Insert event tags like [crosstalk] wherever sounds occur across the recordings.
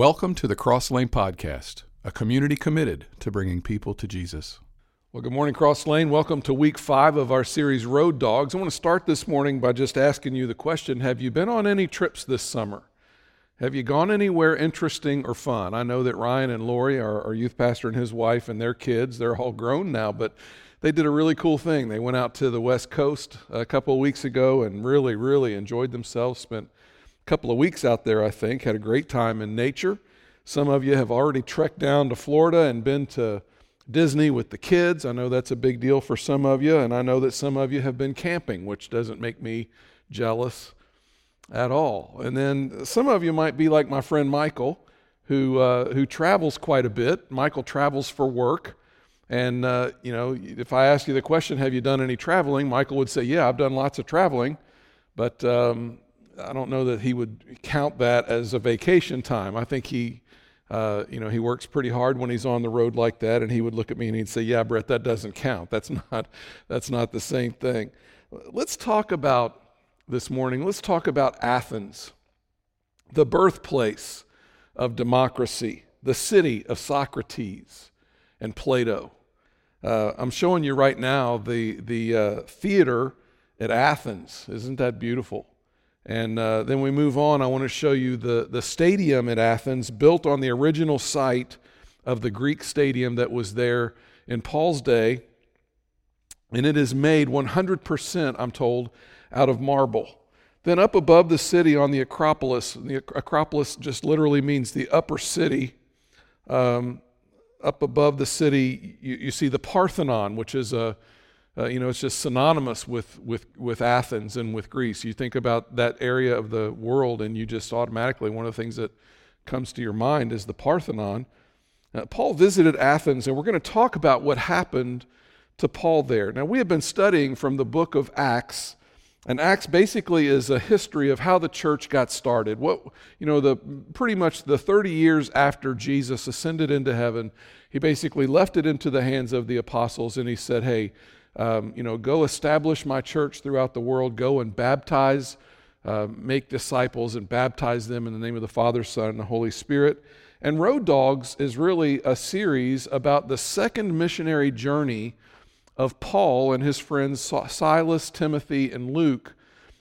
Welcome to the Cross Lane Podcast, a community committed to bringing people to Jesus. Well, good morning, Cross Lane. Welcome to week five of our series, Road Dogs. I want to start this morning by just asking you the question Have you been on any trips this summer? Have you gone anywhere interesting or fun? I know that Ryan and Lori, our, our youth pastor and his wife and their kids, they're all grown now, but they did a really cool thing. They went out to the West Coast a couple of weeks ago and really, really enjoyed themselves, spent couple of weeks out there, I think, had a great time in nature. Some of you have already trekked down to Florida and been to Disney with the kids. I know that's a big deal for some of you, and I know that some of you have been camping, which doesn't make me jealous at all. And then some of you might be like my friend Michael, who uh, who travels quite a bit. Michael travels for work, and uh, you know, if I ask you the question, "Have you done any traveling?" Michael would say, "Yeah, I've done lots of traveling," but um, I don't know that he would count that as a vacation time. I think he, uh, you know, he works pretty hard when he's on the road like that, and he would look at me and he'd say, "Yeah, Brett, that doesn't count. That's [laughs] not, that's not the same thing." Let's talk about this morning. Let's talk about Athens, the birthplace of democracy, the city of Socrates and Plato. Uh, I'm showing you right now the the uh, theater at Athens. Isn't that beautiful? And uh, then we move on. I want to show you the, the stadium at Athens, built on the original site of the Greek stadium that was there in Paul's day. And it is made 100%, I'm told, out of marble. Then up above the city on the Acropolis, the Acropolis just literally means the upper city. Um, up above the city, you, you see the Parthenon, which is a uh, you know, it's just synonymous with, with, with Athens and with Greece. You think about that area of the world, and you just automatically, one of the things that comes to your mind is the Parthenon. Paul visited Athens, and we're going to talk about what happened to Paul there. Now, we have been studying from the book of Acts, and Acts basically is a history of how the church got started. What, you know, the pretty much the 30 years after Jesus ascended into heaven, he basically left it into the hands of the apostles, and he said, Hey, um, you know, go establish my church throughout the world, go and baptize, uh, make disciples and baptize them in the name of the Father, Son, and the Holy Spirit. And Road Dogs is really a series about the second missionary journey of Paul and his friends Silas, Timothy, and Luke,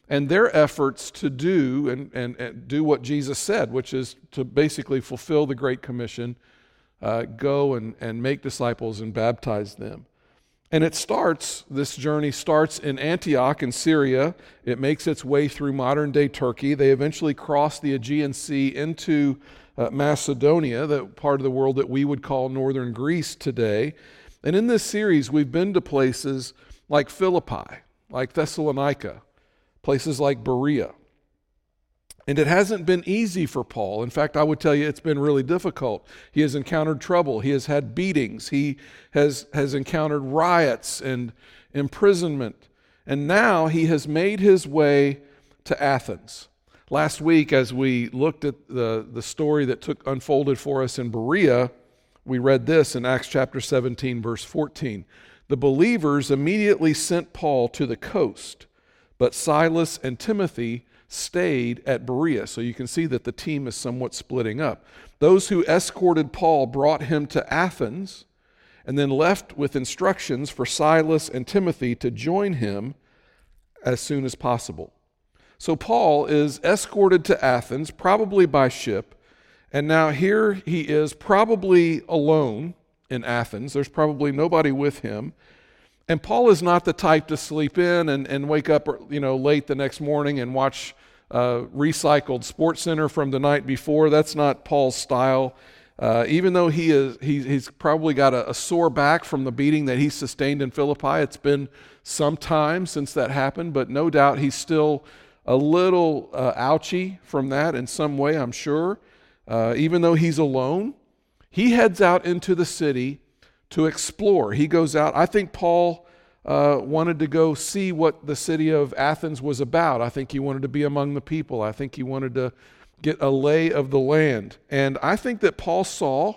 and their efforts to do and, and, and do what Jesus said, which is to basically fulfill the Great Commission uh, go and, and make disciples and baptize them. And it starts, this journey starts in Antioch in Syria. It makes its way through modern day Turkey. They eventually cross the Aegean Sea into uh, Macedonia, the part of the world that we would call northern Greece today. And in this series, we've been to places like Philippi, like Thessalonica, places like Berea. And it hasn't been easy for Paul. In fact, I would tell you it's been really difficult. He has encountered trouble, he has had beatings, he has, has encountered riots and imprisonment. And now he has made his way to Athens. Last week, as we looked at the, the story that took unfolded for us in Berea, we read this in Acts chapter 17, verse 14. The believers immediately sent Paul to the coast, but Silas and Timothy stayed at Berea. So you can see that the team is somewhat splitting up. Those who escorted Paul brought him to Athens and then left with instructions for Silas and Timothy to join him as soon as possible. So Paul is escorted to Athens, probably by ship, and now here he is, probably alone in Athens. There's probably nobody with him. And Paul is not the type to sleep in and, and wake up you know, late the next morning and watch recycled Sports Center from the night before. That's not Paul's style. Uh, even though he is, he, he's probably got a, a, sore back from the beating that he sustained in Philippi. It's been some time since that happened, but no doubt he's still a little uh, ouchy from that in some way, I'm sure. Uh, even though he's alone, he heads out into the city to explore. He goes out. I think Paul uh, wanted to go see what the city of Athens was about. I think he wanted to be among the people. I think he wanted to get a lay of the land. And I think that Paul saw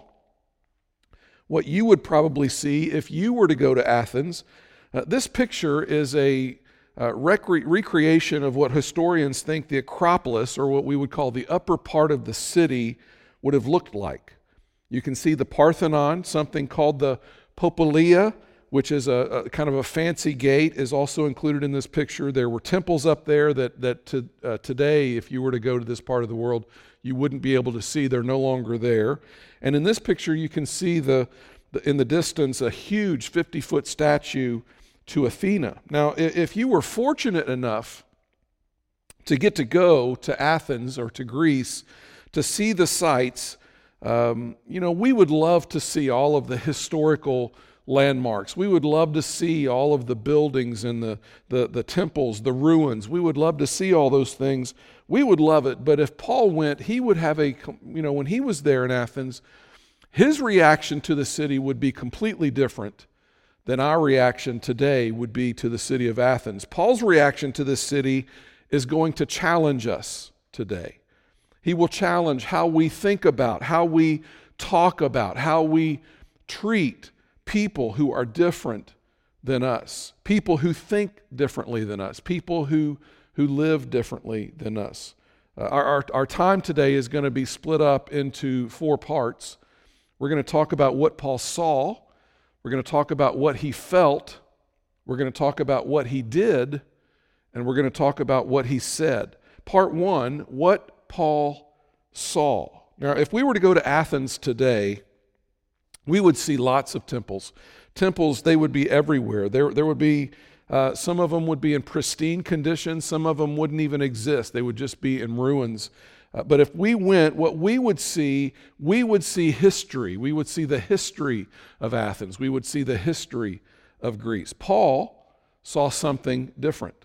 what you would probably see if you were to go to Athens. Uh, this picture is a uh, recre- recreation of what historians think the Acropolis, or what we would call the upper part of the city, would have looked like. You can see the Parthenon, something called the Propylaea, which is a, a, kind of a fancy gate, is also included in this picture. There were temples up there that, that to, uh, today, if you were to go to this part of the world, you wouldn't be able to see. They're no longer there. And in this picture, you can see the, the in the distance a huge 50 foot statue to Athena. Now, if you were fortunate enough to get to go to Athens or to Greece to see the sites, um, you know, we would love to see all of the historical landmarks. We would love to see all of the buildings and the, the, the temples, the ruins. We would love to see all those things. We would love it. But if Paul went, he would have a, you know, when he was there in Athens, his reaction to the city would be completely different than our reaction today would be to the city of Athens. Paul's reaction to this city is going to challenge us today. He will challenge how we think about, how we talk about, how we treat people who are different than us, people who think differently than us, people who, who live differently than us. Uh, our, our, our time today is going to be split up into four parts. We're going to talk about what Paul saw, we're going to talk about what he felt, we're going to talk about what he did, and we're going to talk about what he said. Part one what Paul saw. Now, if we were to go to Athens today, we would see lots of temples. Temples, they would be everywhere. There, there would be, uh, some of them would be in pristine condition, some of them wouldn't even exist. They would just be in ruins. Uh, but if we went, what we would see, we would see history. We would see the history of Athens. We would see the history of Greece. Paul saw something different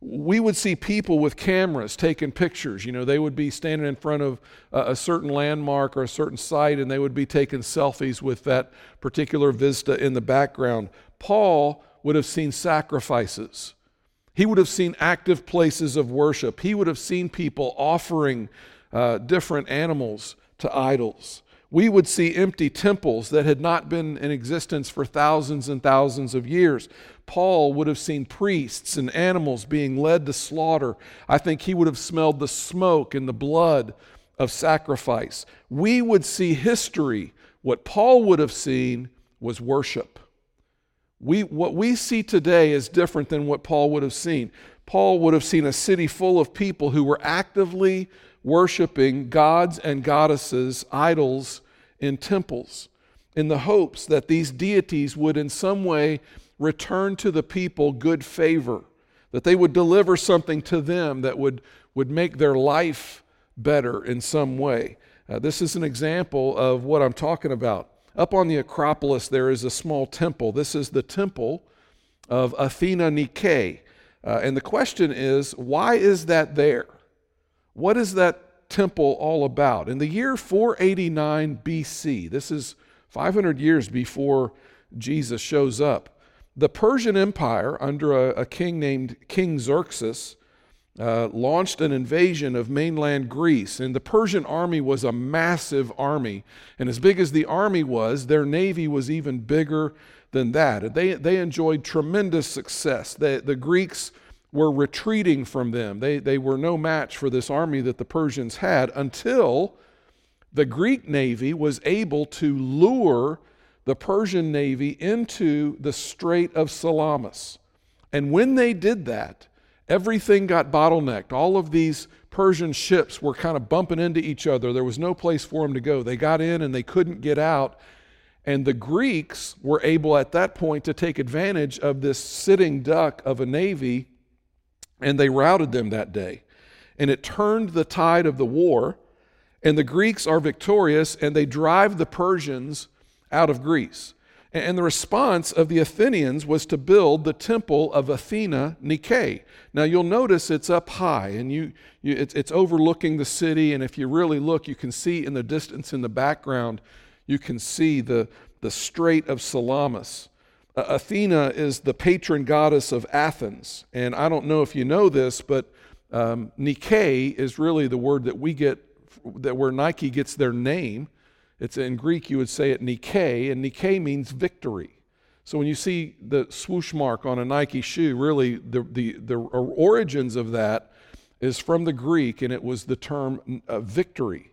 we would see people with cameras taking pictures. You know, they would be standing in front of a, a, certain landmark or a certain site and they would be taking selfies with that particular vista in the background. Paul would have seen sacrifices. He would have seen active places of worship. He would have seen people offering uh, different animals to idols we would see empty temples that had not been in existence for thousands and thousands of years. Paul would have seen priests and animals being led to slaughter. I think he would have smelled the smoke and the blood of sacrifice. We would see history. What Paul would have seen was worship. We, what we see today is different than what Paul would have seen. Paul would have seen a city full of people who were actively worshiping gods and goddesses, idols, in temples, in the hopes that these deities would in some way return to the people good favor, that they would deliver something to them that would, would make their life better in some way. Uh, this is an example of what I'm talking about. Up on the Acropolis, there is a small temple. This is the temple of Athena Nike. Uh, and the question is, why is that there? What is that temple all about? In the year 489 BC, this is 500 years before Jesus shows up, the Persian Empire, under a, a king named King Xerxes, uh, launched an invasion of mainland Greece. And the Persian army was a massive army. And as big as the army was, their navy was even bigger than that. They, they enjoyed tremendous success. The, the Greeks were retreating from them. They, they were no match for this army that the Persians had until the Greek navy was able to lure the Persian navy into the Strait of Salamis. And when they did that, everything got bottlenecked. All of these Persian ships were kind of bumping into each other. There was no place for them to go. They got in and they couldn't get out. And the Greeks were able at that point to take advantage of this sitting duck of a navy and they routed them that day. And it turned the tide of the war, and the Greeks are victorious, and they drive the Persians out of Greece. And the response of the Athenians was to build the temple of Athena Nike. Now you'll notice it's up high and you, you it's, it's, overlooking the city. And if you really look, you can see in the distance in the background, you can see the, the Strait of Salamis. Uh, Athena is the patron goddess of Athens. And I don't know if you know this, but um, Nike is really the word that we get, that where Nike gets their name. It's in Greek, you would say it Nike, and Nike means victory. So when you see the swoosh mark on a Nike shoe, really the, the, the origins of that is from the Greek, and it was the term uh, victory.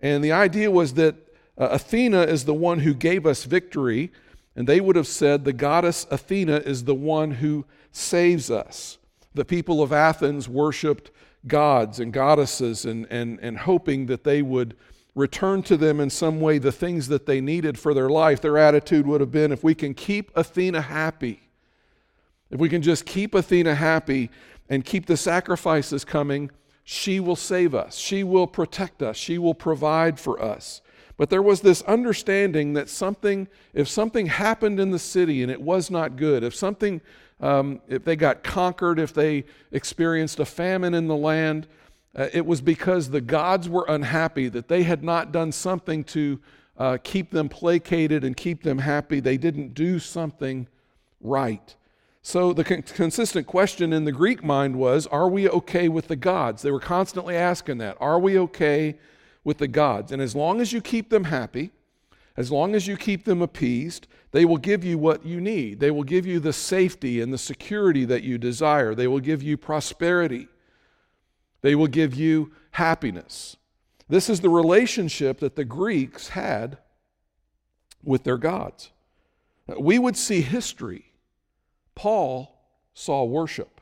And the idea was that uh, Athena is the one who gave us victory, and they would have said the goddess Athena is the one who saves us. The people of Athens worshiped gods and goddesses and, and, and hoping that they would return to them in some way the things that they needed for their life. Their attitude would have been if we can keep Athena happy, if we can just keep Athena happy and keep the sacrifices coming, she will save us. She will protect us. She will provide for us. But there was this understanding that something, if something happened in the city and it was not good, if something, um, if they got conquered, if they experienced a famine in the land, uh, it was because the gods were unhappy, that they had not done something to uh, keep them placated and keep them happy. They didn't do something right. So the con- consistent question in the Greek mind was Are we okay with the gods? They were constantly asking that. Are we okay with the gods? And as long as you keep them happy, as long as you keep them appeased, they will give you what you need. They will give you the safety and the security that you desire. They will give you prosperity. They will give you happiness. This is the relationship that the Greeks had with their gods. We would see history. Paul saw worship.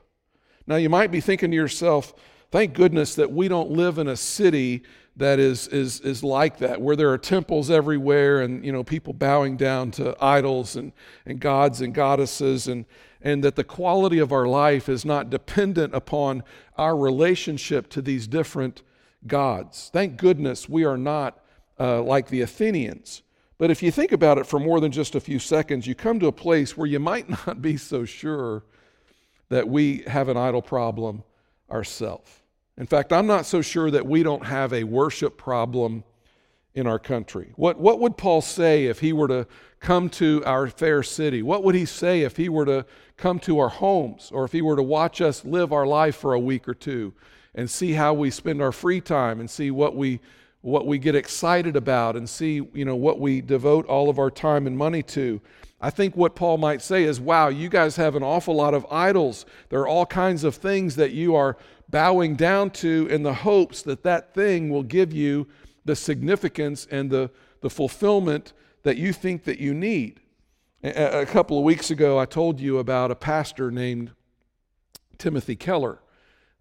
Now, you might be thinking to yourself, thank goodness that we don't live in a city that is, is, is like that, where there are temples everywhere and you know, people bowing down to idols and, and gods and goddesses, and, and that the quality of our life is not dependent upon our relationship to these different gods. Thank goodness we are not uh, like the Athenians. But if you think about it for more than just a few seconds, you come to a place where you might [laughs] not be so sure that we have an idol problem ourselves. In fact, I'm not so sure that we don't have a worship problem in our country. What, what would Paul say if he were to come to our fair city? What would he say if he were to come to our homes or if he were to watch us live our life for a week or two and see how we spend our free time and see what we what we get excited about and see you know what we devote all of our time and money to i think what paul might say is wow you guys have an awful lot of idols there are all kinds of things that you are bowing down to in the hopes that that thing will give you the significance and the, the fulfillment that you think that you need a, a couple of weeks ago i told you about a pastor named timothy keller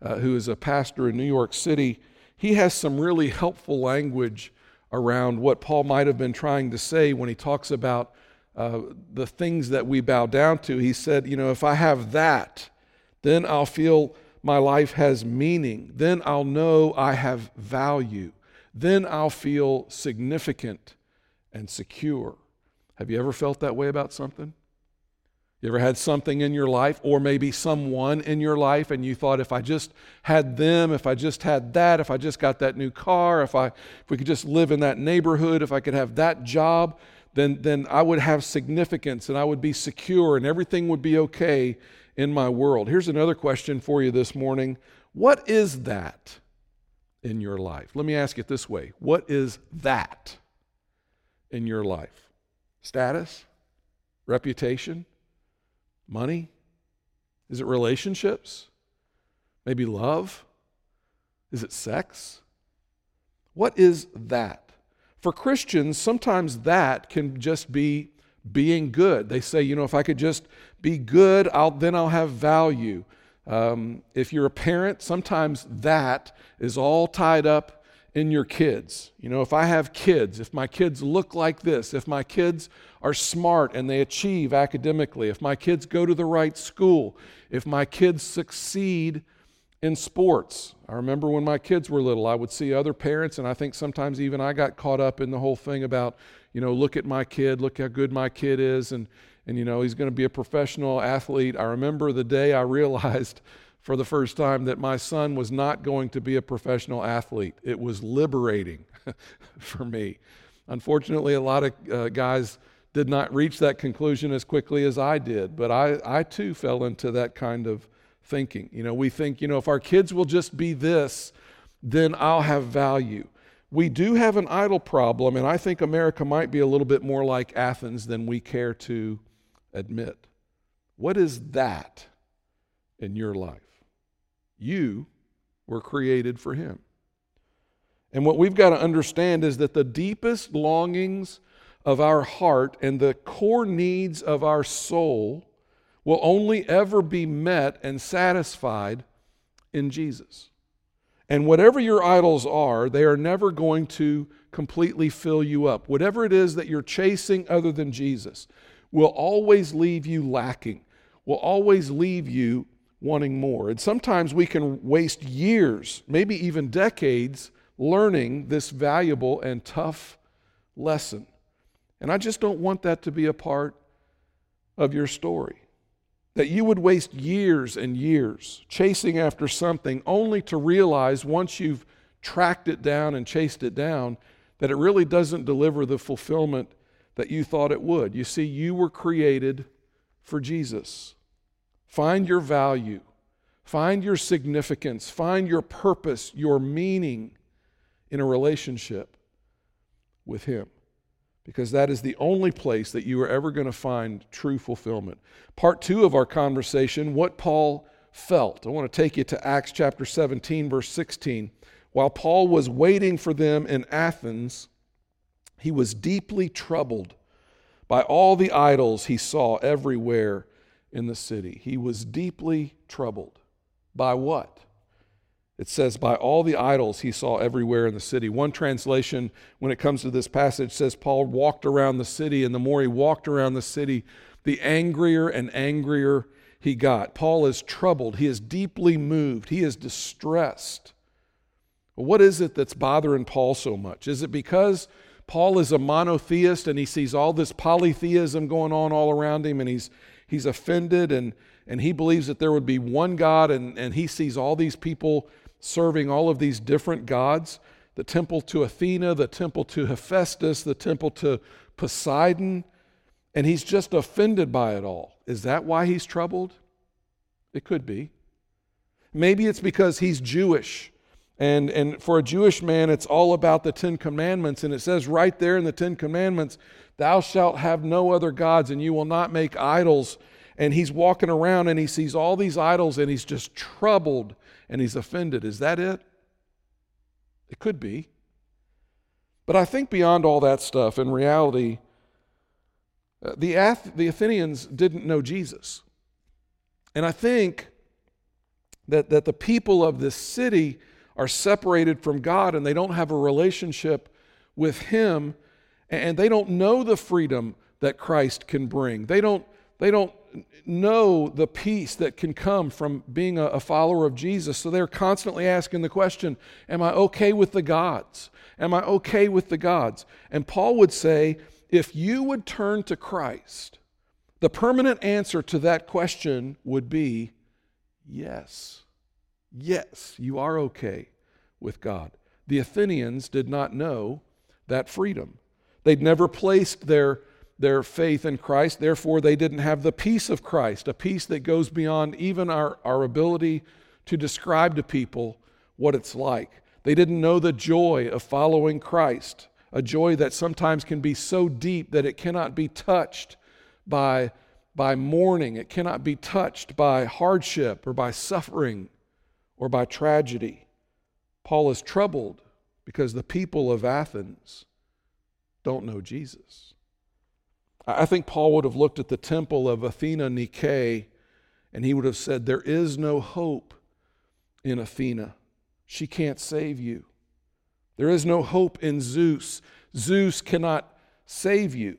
uh, who is a pastor in new york city he has some really helpful language around what Paul might have been trying to say when he talks about uh, the things that we bow down to. He said, You know, if I have that, then I'll feel my life has meaning. Then I'll know I have value. Then I'll feel significant and secure. Have you ever felt that way about something? You ever had something in your life, or maybe someone in your life, and you thought, if I just had them, if I just had that, if I just got that new car, if, I, if we could just live in that neighborhood, if I could have that job, then, then I would have significance and I would be secure and everything would be okay in my world. Here's another question for you this morning What is that in your life? Let me ask it this way What is that in your life? Status? Reputation? Money? Is it relationships? Maybe love? Is it sex? What is that? For Christians, sometimes that can just be being good. They say, you know, if I could just be good, I'll, then I'll have value. Um, if you're a parent, sometimes that is all tied up in your kids. You know, if I have kids, if my kids look like this, if my kids are smart and they achieve academically, if my kids go to the right school, if my kids succeed in sports. I remember when my kids were little, I would see other parents, and I think sometimes even I got caught up in the whole thing about, you know, look at my kid, look how good my kid is, and, and you know, he's going to be a professional athlete. I remember the day I realized [laughs] for the first time that my son was not going to be a professional athlete. It was liberating [laughs] for me. Unfortunately, a lot of uh, guys did not reach that conclusion as quickly as I did, but I, I too fell into that kind of thinking. You know, we think, you know, if our kids will just be this, then I'll have value. We do have an idol problem, and I think America might be a little bit more like Athens than we care to admit. What is that in your life? You were created for Him. And what we've got to understand is that the deepest longings of our heart and the core needs of our soul will only ever be met and satisfied in Jesus. And whatever your idols are, they are never going to completely fill you up. Whatever it is that you're chasing other than Jesus will always leave you lacking, will always leave you wanting more. And sometimes we can waste years, maybe even decades, learning this valuable and tough lesson. And I just don't want that to be a part of your story. That you would waste years and years chasing after something only to realize once you've tracked it down and chased it down that it really doesn't deliver the fulfillment that you thought it would. You see, you were created for Jesus. Find your value, find your significance, find your purpose, your meaning in a relationship with Him because that is the only place that you are ever going to find true fulfillment. Part two of our conversation what Paul felt. I want to take you to Acts chapter 17, verse 16. While Paul was waiting for them in Athens, he was deeply troubled by all the idols he saw everywhere in the city. He was deeply troubled. By what? It says, by all the idols he saw everywhere in the city. One translation, when it comes to this passage, says Paul walked around the city, and the more he walked around the city, the angrier and angrier he got. Paul is troubled. He is deeply moved. He is distressed. what is it that's bothering Paul so much? Is it because Paul is a monotheist and he sees all this polytheism going on all around him and he's, he's offended and, and he believes that there would be one God and, and he sees all these people serving all of these different gods the temple to Athena, the temple to Hephaestus, the temple to Poseidon, and he's just offended by it all. Is that why he's troubled? It could be. Maybe it's because he's Jewish. And, and for a Jewish man, it's all about the Ten Commandments. And it says right there in the Ten Commandments, Thou shalt have no other gods, and you will not make idols. And he's walking around and he sees all these idols and he's just troubled and he's offended. Is that it? It could be. But I think beyond all that stuff, in reality, uh, the, Ath- the Athenians didn't know Jesus. And I think that, that the people of this city are separated from God and they don't have a relationship with Him and they don't know the freedom that Christ can bring. They don't, they don't know the peace that can come from being a, a, follower of Jesus. So they're constantly asking the question Am I okay with the gods? Am I okay with the gods? And Paul would say, If you would turn to Christ, the permanent answer to that question would be yes. Yes, you are okay with God. The Athenians did not know that freedom. They'd never placed their their faith in Christ. Therefore, they didn't have the peace of Christ, a peace that goes beyond even our, our ability to describe to people what it's like. They didn't know the joy of following Christ, a joy that sometimes can be so deep that it cannot be touched by, by mourning, it cannot be touched by hardship or by suffering or by tragedy. Paul is troubled because the people of Athens don't know Jesus. I think Paul would have looked at the temple of Athena Nike and he would have said, There is no hope in Athena. She can't save you. There is no hope in Zeus. Zeus cannot save you.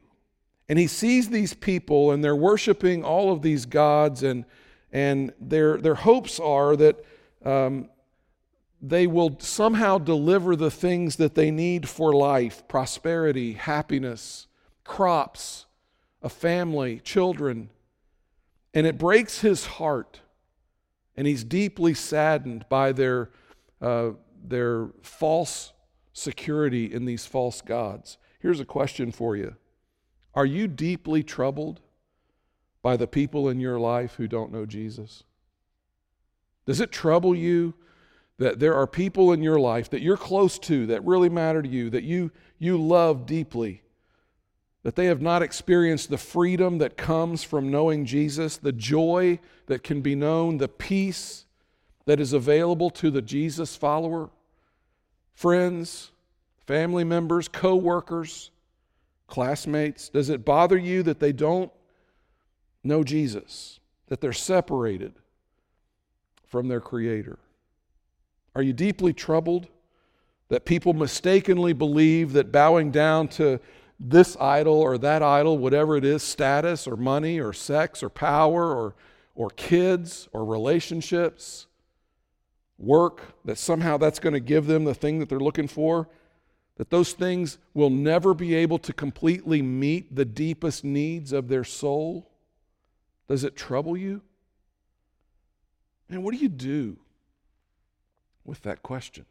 And he sees these people and they're worshiping all of these gods, and, and their, their hopes are that um, they will somehow deliver the things that they need for life prosperity, happiness, crops, a family, children, and it breaks his heart. And he's deeply saddened by their, uh, their false security in these false gods. Here's a question for you Are you deeply troubled by the people in your life who don't know Jesus? Does it trouble you that there are people in your life that you're close to, that really matter to you, that you, you love deeply? That they have not experienced the freedom that comes from knowing Jesus, the joy that can be known, the peace that is available to the Jesus follower. friends, family members, co workers, classmates? Does it bother you that they don't know Jesus, that they're separated from their Creator? Are you deeply troubled that people mistakenly believe that bowing down to this idol or that idol, whatever it is status or money or sex or power or, or kids or relationships, work that somehow that's going to give them the thing that they're looking for that those things will never be able to completely meet the deepest needs of their soul? Does it trouble you? And what do you do with that question?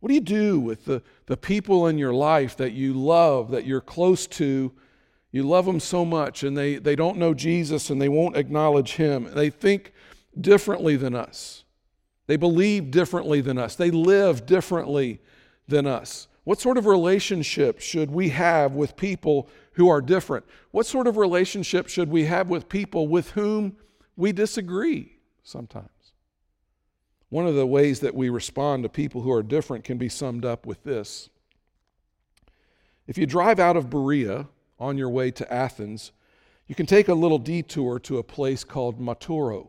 What do you do with the, the people in your life that you love, that you're close to? You love them so much, and they, they don't know Jesus and they won't acknowledge Him. They think differently than us. They believe differently than us. They live differently than us? What sort of relationship should we have with people who are different? What sort of relationship should we have with people with whom we disagree sometimes? One of the ways that we respond to people who are different can be summed up with this. If you drive out of Berea on your way to Athens, you can take a little detour to a place called Meteora.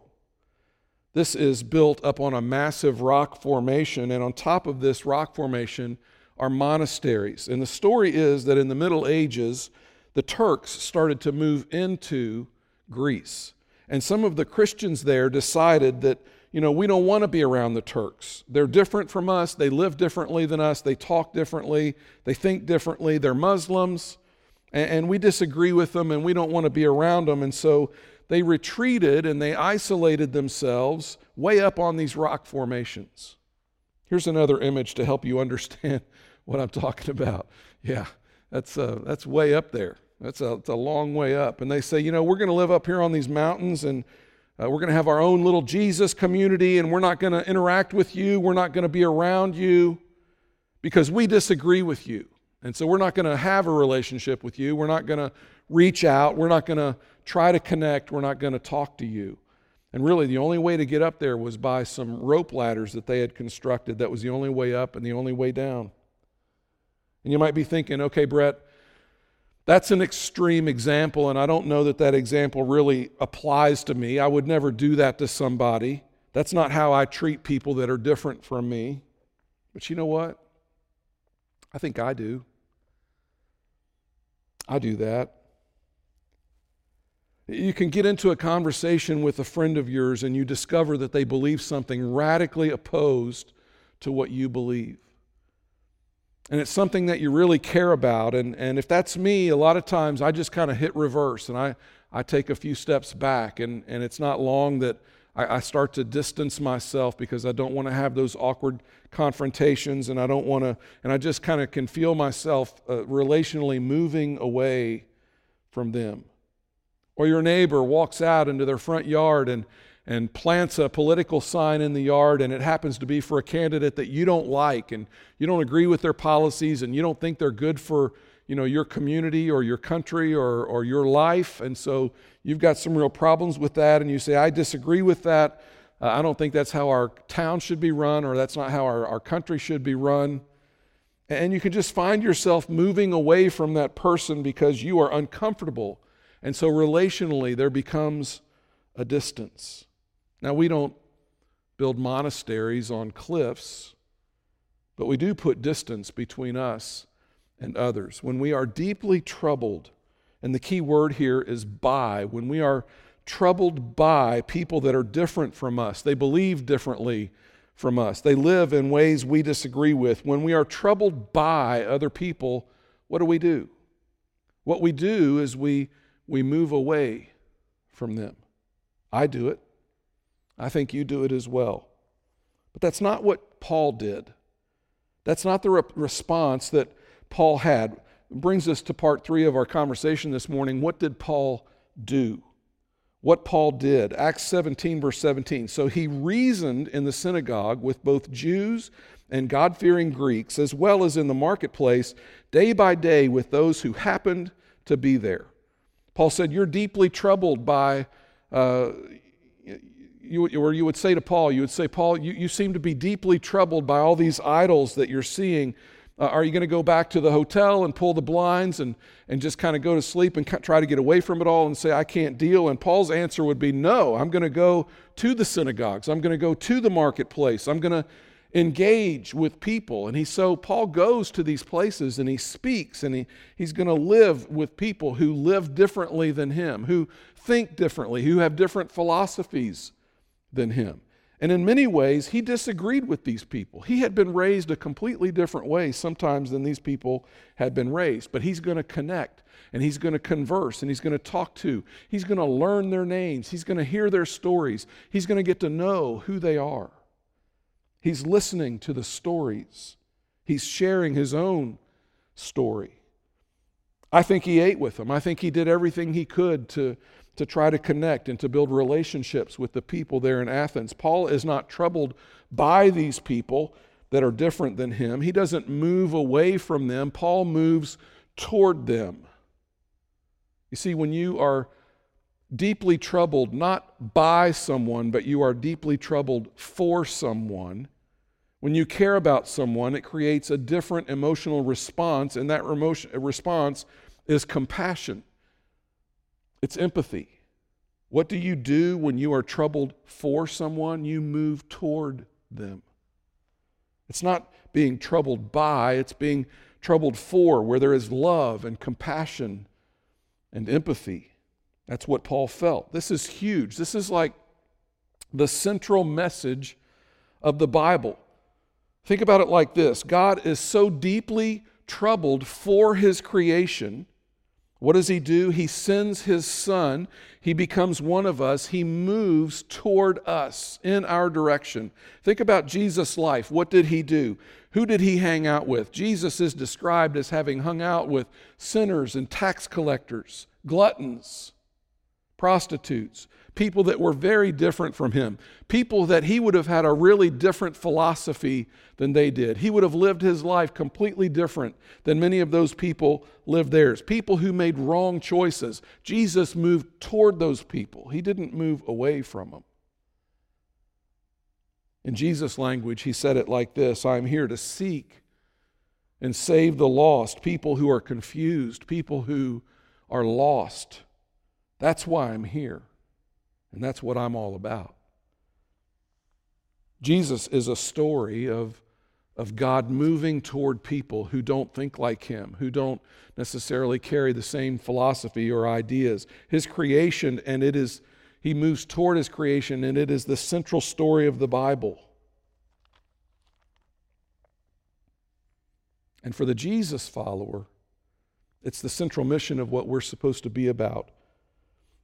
This is built up on a massive rock formation, and on top of this rock formation are monasteries. And the story is that in the Middle Ages, the Turks started to move into Greece. And some of the Christians there decided that, you know, we don't want to be around the Turks. They're different from us, they live differently than us, they talk differently, they think differently, they're Muslims, and, we disagree with them and we don't want to be around them. And so they retreated and they isolated themselves way up on these rock formations. Here's another image to help you understand [laughs] what I'm talking about. Yeah, that's, uh, that's way up there. That's a, it's a long way up. And they say, you know, we're going to live up here on these mountains and uh, we're going to have our own little Jesus community and we're not going to interact with you. We're not going to be around you because we disagree with you. And so we're not going to have a relationship with you. We're not going to reach out. We're not going to try to connect. We're not going to talk to you. And really, the only way to get up there was by some rope ladders that they had constructed. That was the only way up and the only way down. And you might be thinking, okay, Brett, that's an extreme example, and I don't know that that example really applies to me. I would never do that to somebody. That's not how I treat people that are different from me. But you know what? I think I do. I do that. You can get into a conversation with a friend of yours and you discover that they believe something radically opposed to what you believe. And it's something that you really care about. And, and if that's me, a lot of times I just kind of hit reverse and I, I take a few steps back. And, and it's not long that I, I start to distance myself because I don't want to have those awkward confrontations and I don't want to, and I just kind of can feel myself uh, relationally moving away from them. Or your neighbor walks out into their front yard and, and plants a political sign in the yard, and it happens to be for a candidate that you don't like, and you don't agree with their policies, and you don't think they're good for you know, your community or your country or, or your life. And so you've got some real problems with that, and you say, I disagree with that. Uh, I don't think that's how our town should be run, or that's not how our, our country should be run. And you can just find yourself moving away from that person because you are uncomfortable and so relationally, there becomes a distance. Now, we don't build monasteries on cliffs, but we do put distance between us and others. When we are deeply troubled, and the key word here is by, when we are troubled by people that are different from us, they believe differently from us, they live in ways we disagree with. When we are troubled by other people, what do we do? What we do is we we move away from them. I do it. I think you do it as well. But that's not what Paul did. That's not the re- response that Paul had. It brings us to part three of our conversation this morning. What did Paul do? What Paul did. Acts 17, verse 17. So he reasoned in the synagogue with both Jews and God fearing Greeks, as well as in the marketplace, day by day with those who happened to be there. Paul said, You're deeply troubled by, uh, you, or you would say to Paul, you would say, Paul, you, you seem to be deeply troubled by all these idols that you're seeing. Uh, are you going to go back to the hotel and pull the blinds and, and just kind of go to sleep and try to get away from it all and say, I can't deal? And Paul's answer would be, No, I'm going to go to the synagogues. I'm going to go to the marketplace. I'm going to engage with people. And he so Paul goes to these places and he speaks and he, he's going to live with people who live differently than him, who think differently, who have different philosophies than him. And in many ways, he disagreed with these people. He had been raised a completely different way sometimes than these people had been raised. But he's going to connect and he's going to converse and he's going to talk to. He's going to learn their names. He's going to hear their stories. He's going to get to know who they are. He's listening to the stories, he's sharing his own story. I think he ate with them. I think he did everything he could to to try to connect and to build relationships with the people there in Athens. Paul is not troubled by these people that are different than him. He doesn't move away from them, Paul moves toward them. You see, when you are deeply troubled not by someone, but you are deeply troubled for someone, when you care about someone, it creates a different emotional response, and that response is compassion. It's empathy. What do you do when you are troubled for someone? You move toward them. It's not being troubled by, it's being troubled for, where there is love and compassion and empathy. That's what Paul felt. This is huge. This is like the central message of the Bible. Think about it like this God is so deeply troubled for his creation what does he do? He sends his son. He becomes one of us. He moves toward us in our direction. Think about Jesus' life. What did he do? Who did he hang out with? Jesus is described as having hung out with sinners and tax collectors, gluttons, prostitutes, people that were very different from him, people that he would have had a really different philosophy than they did. He would have lived his life completely different than many of those people lived theirs. People who made wrong choices. Jesus moved toward those people, he didn't move away from them. In Jesus' language, he said it like this I am here to seek and save the lost, people who are confused, people who are lost. That's why I'm here. And that's what I'm all about. Jesus is a story of, of God moving toward people who don't think like him, who don't necessarily carry the same philosophy or ideas. His creation, and it is, he moves toward his creation, and it is the central story of the Bible. And for the Jesus follower, it's the central mission of what we're supposed to be about.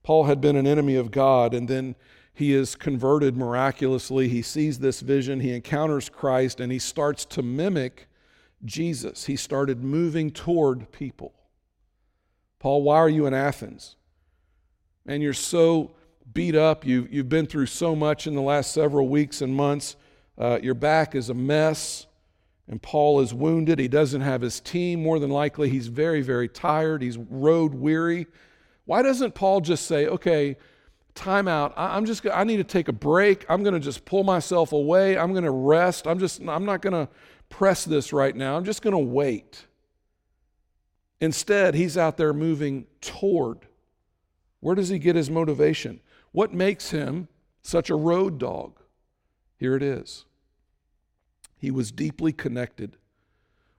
Paul had been an enemy of God, and then he is converted miraculously. He sees this vision, he encounters Christ, and he starts to mimic Jesus. He started moving toward people. Paul, why are you in Athens? And you're so beat up. You've, you've been through so much in the last several weeks and months. Uh, your back is a mess. And Paul is wounded. He doesn't have his team. More than likely, he's very, very tired. He's road weary. Why doesn't Paul just say, okay, time out. I'm just, I need to take a break. I'm going to just pull myself away. I'm going to rest. I'm just, I'm not going to press this right now. I'm just going to wait. Instead, he's out there moving toward. Where does he get his motivation? What makes him such a road dog? Here it is. He was deeply connected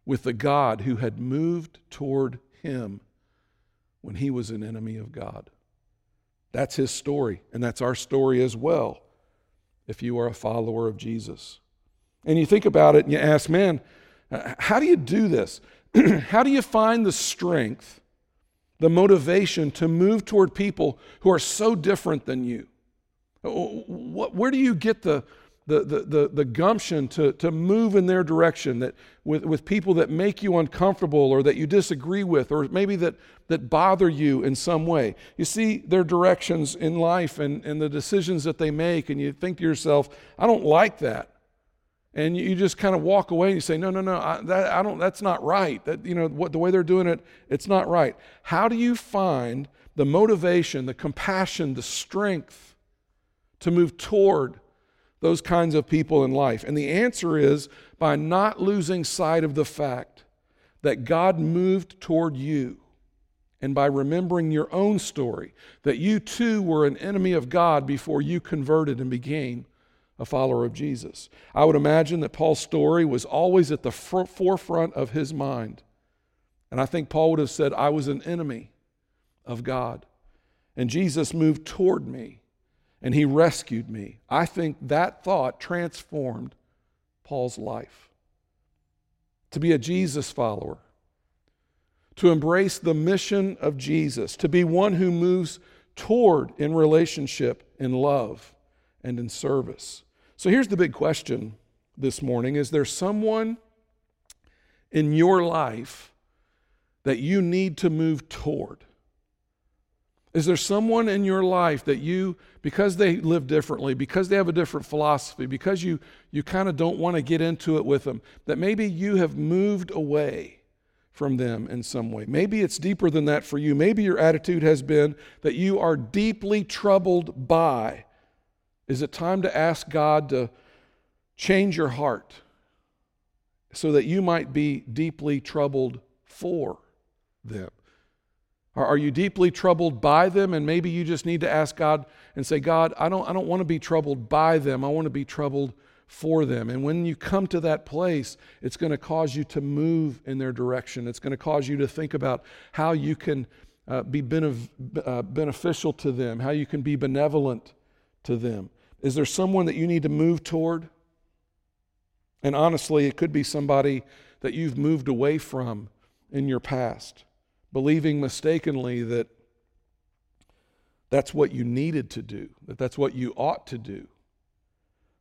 with the God who had moved toward him when he was an enemy of God. That's his story, and that's our story as well, if you are a follower of Jesus. And you think about it and you ask, man, how do you do this? [clears throat] how do you find the strength, the motivation to move toward people who are so different than you? Where do you get the, the, the, the, gumption to, to move in their direction that with, with people that make you uncomfortable or that you disagree with or maybe that, that bother you in some way. You see their directions in life and, and the decisions that they make, and you think to yourself, I don't like that. And you just kind of walk away and you say, no, no, no, I, that, I don't, that's not right. That, you know, what, the way they're doing it, it's not right. How do you find the motivation, the compassion, the strength to move toward those kinds of people in life? And the answer is by not losing sight of the fact that God moved toward you and by remembering your own story, that you too were an enemy of God before you converted and became a follower of Jesus. I would imagine that Paul's story was always at the forefront of his mind. And I think Paul would have said, I was an enemy of God. And Jesus moved toward me and he rescued me. I think that thought transformed Paul's life. To be a Jesus follower, to embrace the mission of Jesus, to be one who moves toward in relationship, in love, and in service. So here's the big question this morning Is there someone in your life that you need to move toward? Is there someone in your life that you, because they live differently, because they have a different philosophy, because you, you kind of don't want to get into it with them, that maybe you have moved away from them in some way. Maybe it's deeper than that for you. Maybe your attitude has been that you are deeply troubled by. Is it time to ask God to change your heart so that you might be deeply troubled for them? Are you deeply troubled by them? And maybe you just need to ask God and say, God, I don't, I don't want to be troubled by them. I want to be troubled for them. And when you come to that place, it's going to cause you to move in their direction. It's going to cause you to think about how you can uh, be benef- uh, beneficial to them, how you can be benevolent to them. Is there someone that you need to move toward? And honestly, it could be somebody that you've moved away from in your past, believing mistakenly that that's what you needed to do, that that's what you ought to do.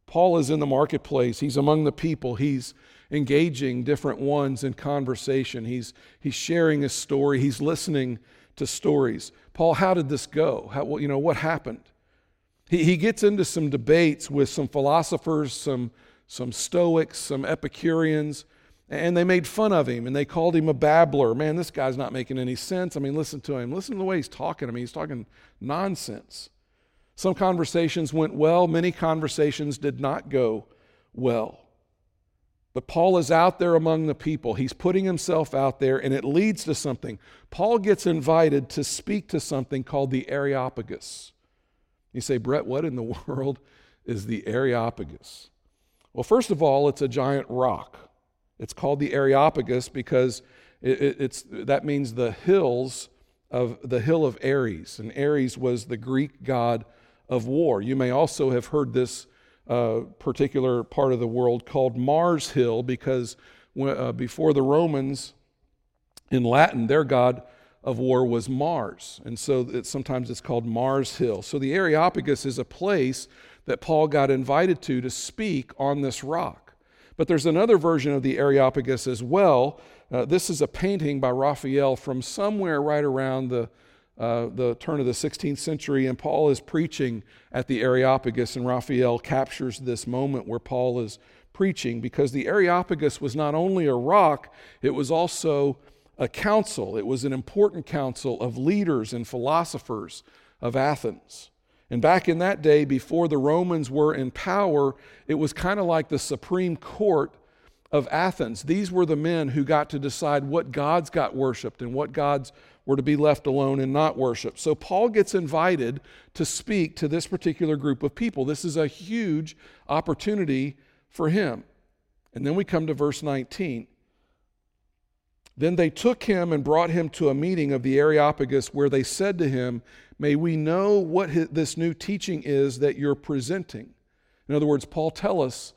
Paul is in the marketplace. He's among the people. He's engaging different ones in conversation. He's, he's sharing his story. He's listening to stories. Paul, how did this go? How, you know, what happened? He, he gets into some debates with some philosophers, some, some Stoics, some Epicureans, and they made fun of him and they called him a babbler. Man, this guy's not making any sense. I mean, listen to him. Listen to the way he's talking to me. He's talking nonsense. Some conversations went well, many conversations did not go well. But Paul is out there among the people. He's putting himself out there, and it leads to something. Paul gets invited to speak to something called the Areopagus. You say, Brett, what in the [laughs] world is the Areopagus? Well, first of all, it's a giant rock. It's called the Areopagus because it, it, it's, that means the hills of the hill of Ares. And Ares was the Greek god of war. You may also have heard this uh, particular part of the world called Mars Hill because uh, before the Romans, in Latin, their god of war was Mars. And so sometimes it's called Mars Hill. So the Areopagus is a place that Paul got invited to to speak on this rock. But there's another version of the Areopagus as well. Uh, this is a painting by Raphael from somewhere right around the uh, the turn of the 16th century, and Paul is preaching at the Areopagus, and Raphael captures this moment where Paul is preaching because the Areopagus was not only a rock, it was also a council. It was an important council of leaders and philosophers of Athens. And back in that day, before the Romans were in power, it was kind of like the Supreme Court of Athens. These were the men who got to decide what gods got worshiped and what gods were to be left alone and not worship. So Paul gets invited to speak to this particular group of people. This is a huge opportunity for him. And then we come to verse 19. Then they took him and brought him to a meeting of the Areopagus where they said to him, May we know what this new teaching is that you're presenting. In other words, Paul, tell us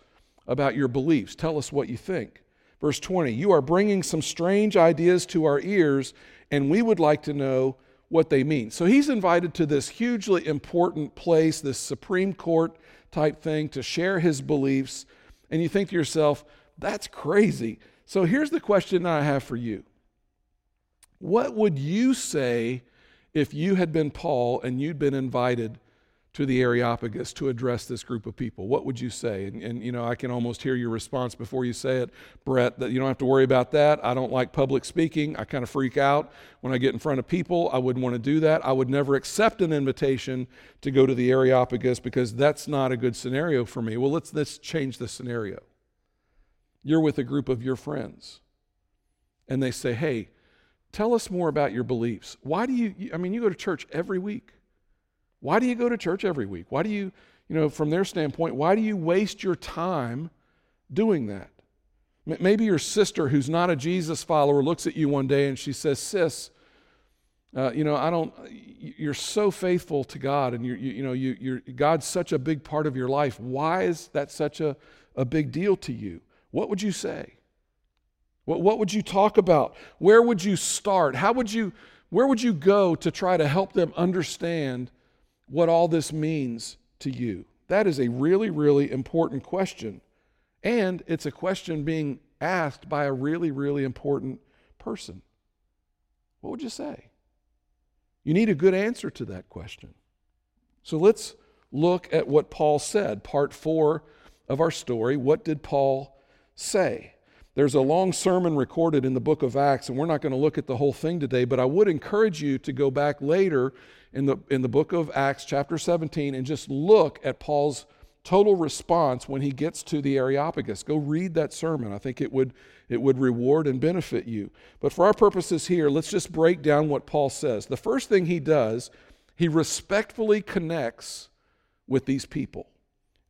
about your beliefs. Tell us what you think. Verse 20, you are bringing some strange ideas to our ears, and we would like to know what they mean. So he's invited to this hugely important place, this Supreme Court type thing, to share his beliefs. And you think to yourself, that's crazy. So here's the question I have for you What would you say if you had been Paul and you'd been invited to the Areopagus to address this group of people? What would you say? And, and, you know, I can almost hear your response before you say it, Brett, that you don't have to worry about that. I don't like public speaking. I kind of freak out when I get in front of people. I wouldn't want to do that. I would never accept an invitation to go to the Areopagus because that's not a good scenario for me. Well, let's, let's change the scenario. You're with a group of your friends, and they say, hey, tell us more about your beliefs. Why do you, I mean, you go to church every week. Why do you go to church every week? Why do you, you know, from their standpoint, why do you waste your time doing that? Maybe your sister, who's not a Jesus follower, looks at you one day and she says, Sis, uh, you know, I don't, you're so faithful to God and you're, you, you know, you, you're, God's such a big part of your life. Why is that such a, a big deal to you? What would you say? What, what would you talk about? Where would you start? How would you, where would you go to try to help them understand what all this means to you? That is a really, really important question. And it's a question being asked by a really, really important person. What would you say? You need a good answer to that question. So let's look at what Paul said, part four of our story. What did Paul say? There's a long sermon recorded in the book of Acts, and we're not going to look at the whole thing today, but I would encourage you to go back later in the, in the book of Acts, chapter 17, and just look at Paul's total response when he gets to the Areopagus. Go read that sermon. I think it would, it would reward and benefit you. But for our purposes here, let's just break down what Paul says. The first thing he does, he respectfully connects with these people.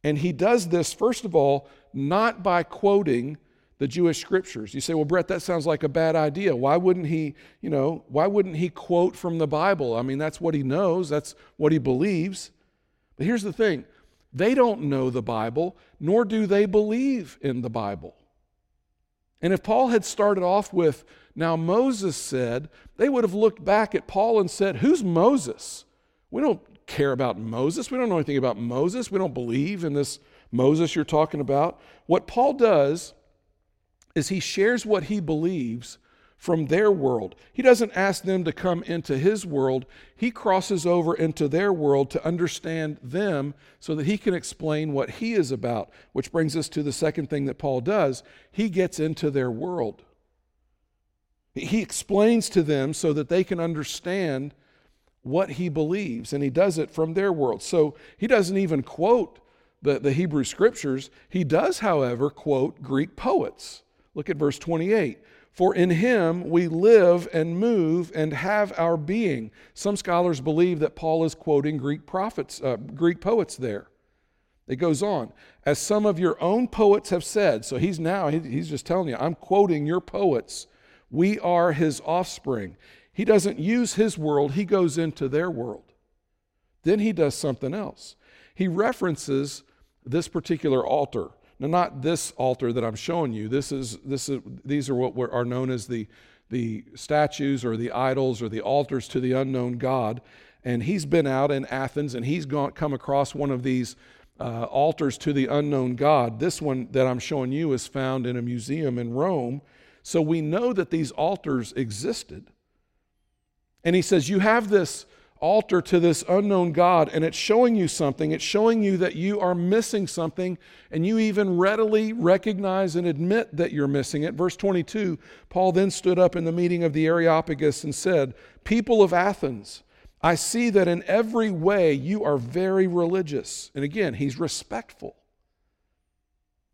And he does this, first of all, not by quoting the Jewish scriptures. You say, well, Brett, that sounds like a bad idea. Why wouldn't he, you know, why wouldn't he quote from the Bible? I mean, that's what he knows, that's what he believes. But here's the thing they don't know the Bible, nor do they believe in the Bible. And if Paul had started off with, now Moses said, they would have looked back at Paul and said, Who's Moses? We don't care about Moses. We don't know anything about Moses. We don't believe in this Moses you're talking about. What Paul does is he shares what he believes from their world. He doesn't ask them to come into his world. He crosses over into their world to understand them so that he can explain what he is about, which brings us to the second thing that Paul does. He gets into their world. He explains to them so that they can understand what he believes, and he does it from their world. So he doesn't even quote the, the Hebrew scriptures. He does, however, quote Greek poets. Look at verse 28. For in him we live and move and have our being. Some scholars believe that Paul is quoting Greek prophets, uh, Greek poets there. It goes on, as some of your own poets have said. So he's now, he's just telling you, I'm quoting your poets. We are his offspring. He doesn't use his world, he goes into their world. Then he does something else. He references this particular altar. Now, not this altar that I'm showing you. This is, this is, these are what are known as the, the statues or the idols or the altars to the unknown God. And he's been out in Athens and he's gone, come across one of these uh, altars to the unknown God. This one that I'm showing you is found in a museum in Rome. So we know that these altars existed. And he says, You have this altar to this unknown God, and it's showing you something. It's showing you that you are missing something, and you even readily recognize and admit that you're missing it. Verse 22 Paul then stood up in the meeting of the Areopagus and said, People of Athens, I see that in every way you are very religious. And again, he's respectful.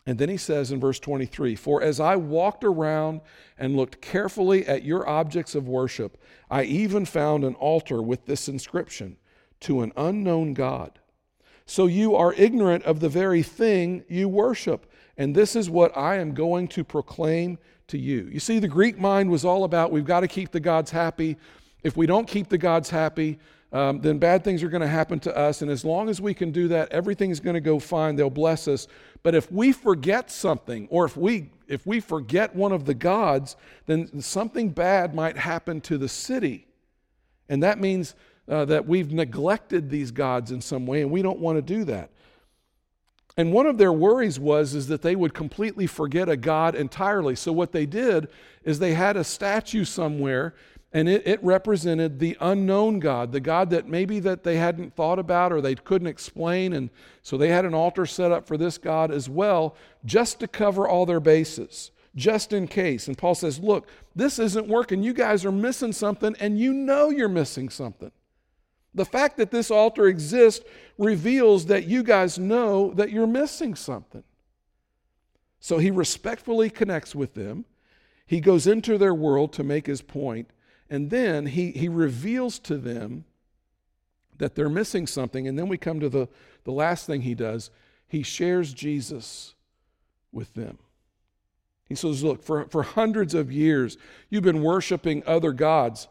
And then he says in verse 23 For as I walked around and looked carefully at your objects of worship, I even found an altar with this inscription To an unknown God. So you are ignorant of the very thing you worship. And this is what I am going to proclaim to you. You see, the Greek mind was all about we've got to keep the gods happy. If we don't keep the gods happy, um, then bad things are going to happen to us. And as long as we can do that, everything's going to go fine. They'll bless us. But if we forget something, or if we if we forget one of the gods, then something bad might happen to the city, and that means uh, that we've neglected these gods in some way, and we don't want to do that. And one of their worries was is that they would completely forget a god entirely. So what they did is they had a statue somewhere and it, it, represented the unknown god the god that maybe that they hadn't thought about or they couldn't explain. And so they had an altar set up for this god as well just to cover all their bases just in case. And paul says look this isn't working. You guys are missing something and you know you're missing something. The fact that this altar exists reveals that you guys know that you're missing something. So he respectfully connects with them. He goes into their world to make his point and then he, he reveals to them that they're missing something. And then we come to the, the last thing he does he shares Jesus with them. He says, Look, for, for hundreds of years, you've been worshiping other gods,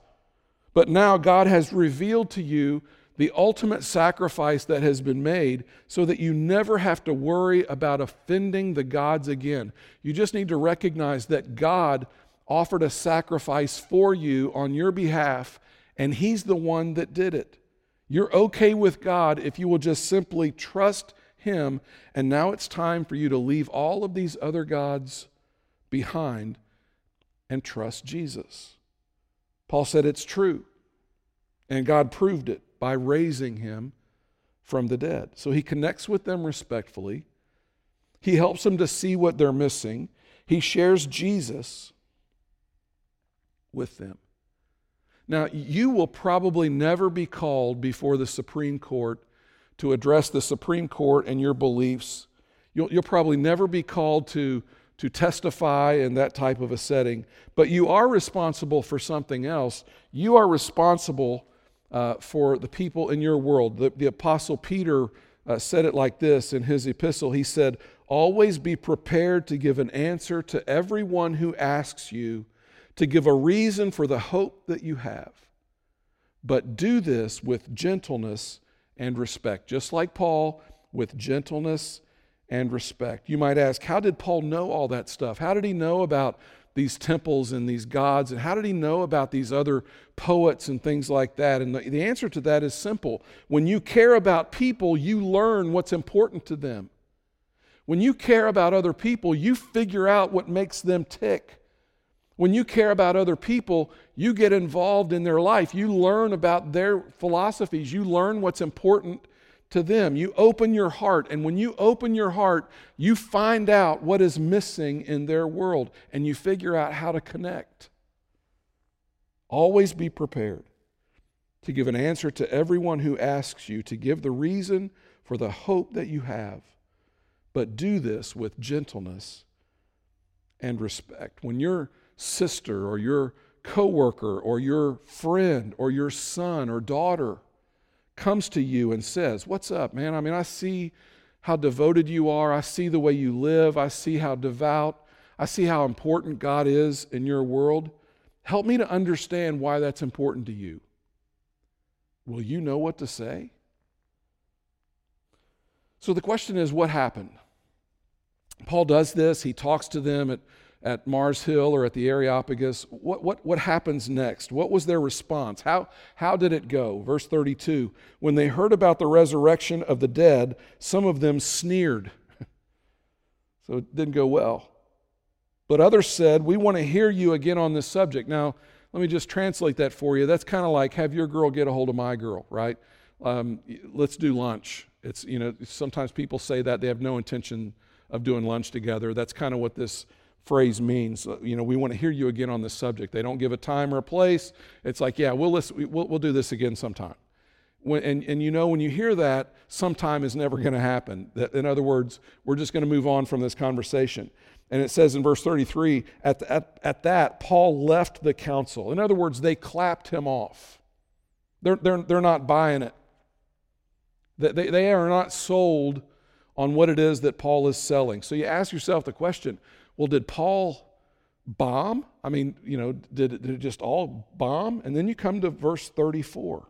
but now God has revealed to you the ultimate sacrifice that has been made so that you never have to worry about offending the gods again. You just need to recognize that God offered a sacrifice for you on your behalf, and He's the one that did it. You're okay with God if you will just simply trust Him, and now it's time for you to leave all of these other gods behind and trust Jesus. Paul said it's true, and God proved it by raising Him from the dead. So He connects with them respectfully. He helps them to see what they're missing. He shares Jesus with them. Now, you will probably never be called before the Supreme Court to address the Supreme Court and your beliefs. You'll, you'll probably never be called to, to testify in that type of a setting, but you are responsible for something else. You are responsible uh, for the people in your world. The, the Apostle Peter uh, said it like this in his epistle He said, Always be prepared to give an answer to everyone who asks you to give a reason for the hope that you have. But do this with gentleness and respect, just like Paul, with gentleness and respect. You might ask, how did Paul know all that stuff? How did he know about these temples and these gods? And how did he know about these other poets and things like that? And the, the answer to that is simple. When you care about people, you learn what's important to them. When you care about other people, you figure out what makes them tick. When you care about other people, you get involved in their life. You learn about their philosophies. You learn what's important to them. You open your heart. And when you open your heart, you find out what is missing in their world and you figure out how to connect. Always be prepared to give an answer to everyone who asks you, to give the reason for the hope that you have. But do this with gentleness and respect. When you're sister or your coworker or your friend or your son or daughter comes to you and says, What's up, man? I mean, I see how devoted you are. I see the way you live. I see how devout. I see how important God is in your world. Help me to understand why that's important to you. Will you know what to say? So the question is, what happened? Paul does this. He talks to them at at Mars Hill or at the Areopagus, what, what, what happens next? What was their response? How, how did it go? Verse 32 When they heard about the resurrection of the dead, some of them sneered. [laughs] so it didn't go well. But others said, We want to hear you again on this subject. Now, let me just translate that for you. That's kind of like have your girl get a hold of my girl, right? Um, let's do lunch. It's, you know, sometimes people say that they have no intention of doing lunch together. That's kind of what this phrase means. Uh, you know, we want to hear you again on this subject. They don't give a time or a place. It's like, yeah, we'll, listen, we'll, we'll do this again sometime. When, and, and you know, when you hear that, sometime is never going to happen. In other words, we're just going to move on from this conversation. And it says in verse 33 at, the, at, at that, Paul left the council. In other words, they clapped him off. They're, they're, they're not buying it. They, they are not sold on what it is that Paul is selling. So you ask yourself the question well, did Paul bomb? I mean, you know, did it, did it just all bomb? And then you come to verse 34.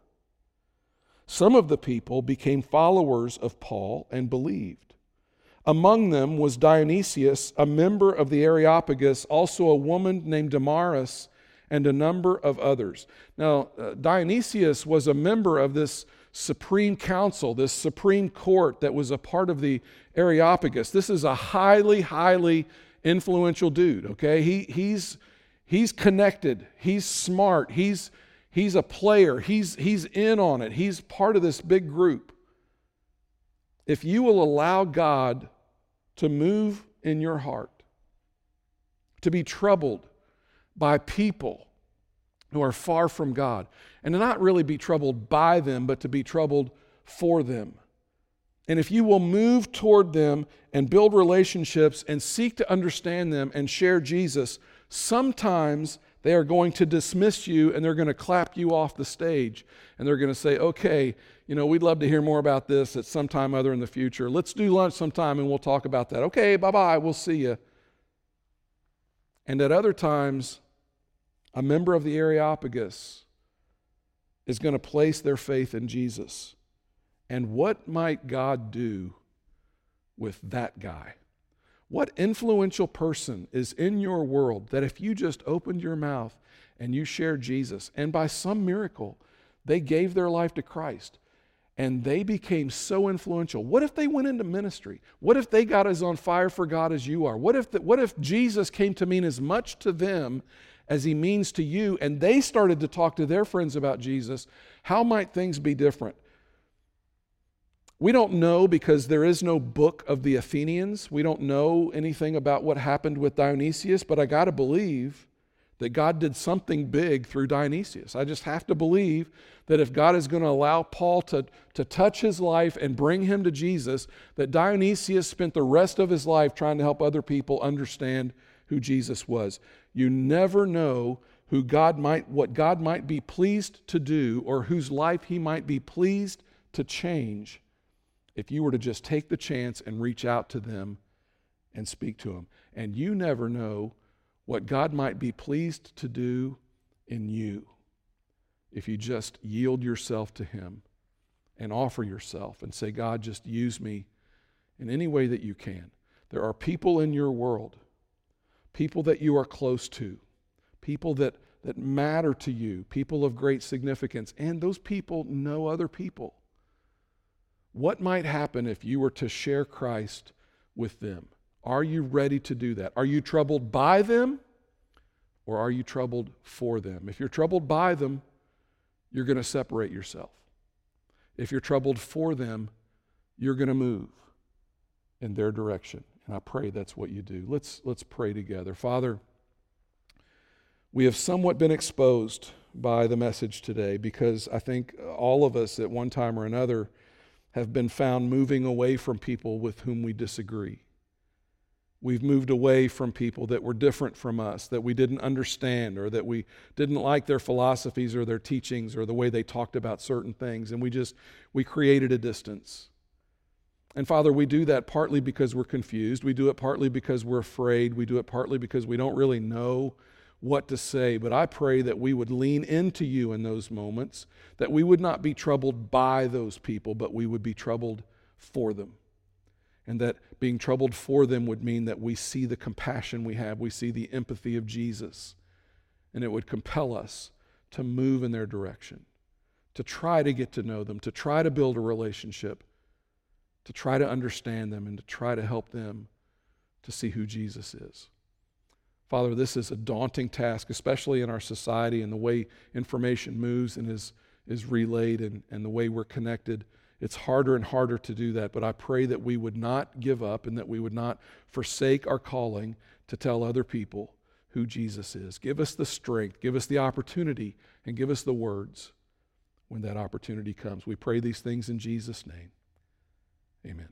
Some of the people became followers of Paul and believed. Among them was Dionysius, a member of the Areopagus, also a woman named Damaris, and a number of others. Now, uh, Dionysius was a member of this supreme council, this supreme court that was a part of the Areopagus. This is a highly, highly influential dude, okay? He, he's, He's connected. He's smart. He's, he's a player. He's, he's in on it. He's part of this big group. If you will allow God to move in your heart, to be troubled by people who are far from God, and to not really be troubled by them, but to be troubled for them. And if you will move toward them and build relationships and seek to understand them and share Jesus, sometimes they are going to dismiss you and they're going to clap you off the stage and they're going to say, okay, you know, we'd love to hear more about this at some time other in the future. Let's do lunch sometime and we'll talk about that. Okay, bye bye, we'll see you. And at other times, a member of the Areopagus is going to place their faith in Jesus. And what might God do with that guy? What influential person is in your world that if you just opened your mouth and you shared Jesus, and by some miracle, they gave their life to Christ and they became so influential? What if they went into ministry? What if they got as on fire for God as you are? What if, the, what if Jesus came to mean as much to them as he means to you and they started to talk to their friends about Jesus? How might things be different? We don't know because there is no book of the Athenians. We don't know anything about what happened with Dionysius, but I got to believe that God did something big through Dionysius. I just have to believe that if God is going to allow Paul to, to touch his life and bring him to Jesus, that Dionysius spent the rest of his life trying to help other people understand who Jesus was. You never know who God might what God might be pleased to do or whose life he might be pleased to change if you were to just take the chance and reach out to them and speak to them. And you never know what God might be pleased to do in you if you just yield yourself to Him and offer yourself and say, God, just use me in any way that you can. There are people in your world, people that you are close to, people that, that matter to you, people of great significance, and those people know other people. What might happen if you were to share Christ with them? Are you ready to do that? Are you troubled by them or are you troubled for them? If you're troubled by them, you're going to separate yourself. If you're troubled for them, you're going to move in their direction. And I pray that's what you do. Let's, let's pray together. Father, we have somewhat been exposed by the message today because I think all of us at one time or another have been found moving away from people with whom we disagree. We've moved away from people that were different from us, that we didn't understand, or that we didn't like their philosophies or their teachings or the way they talked about certain things. And we just, we created a distance. And Father, we do that partly because we're confused. We do it partly because we're afraid. We do it partly because we don't really know what to say, but I pray that we would lean into you in those moments, that we would not be troubled by those people, but we would be troubled for them. And that being troubled for them would mean that we see the compassion we have, we see the empathy of Jesus, and it would compel us to move in their direction, to try to get to know them, to try to build a relationship, to try to understand them, and to try to help them to see who Jesus is. Father, this is a daunting task, especially in our society and the way information moves and is, is relayed and, and the way we're connected. It's harder and harder to do that, but I pray that we would not give up and that we would not forsake our calling to tell other people who Jesus is. Give us the strength, give us the opportunity, and give us the words when that opportunity comes. We pray these things in Jesus' name. Amen.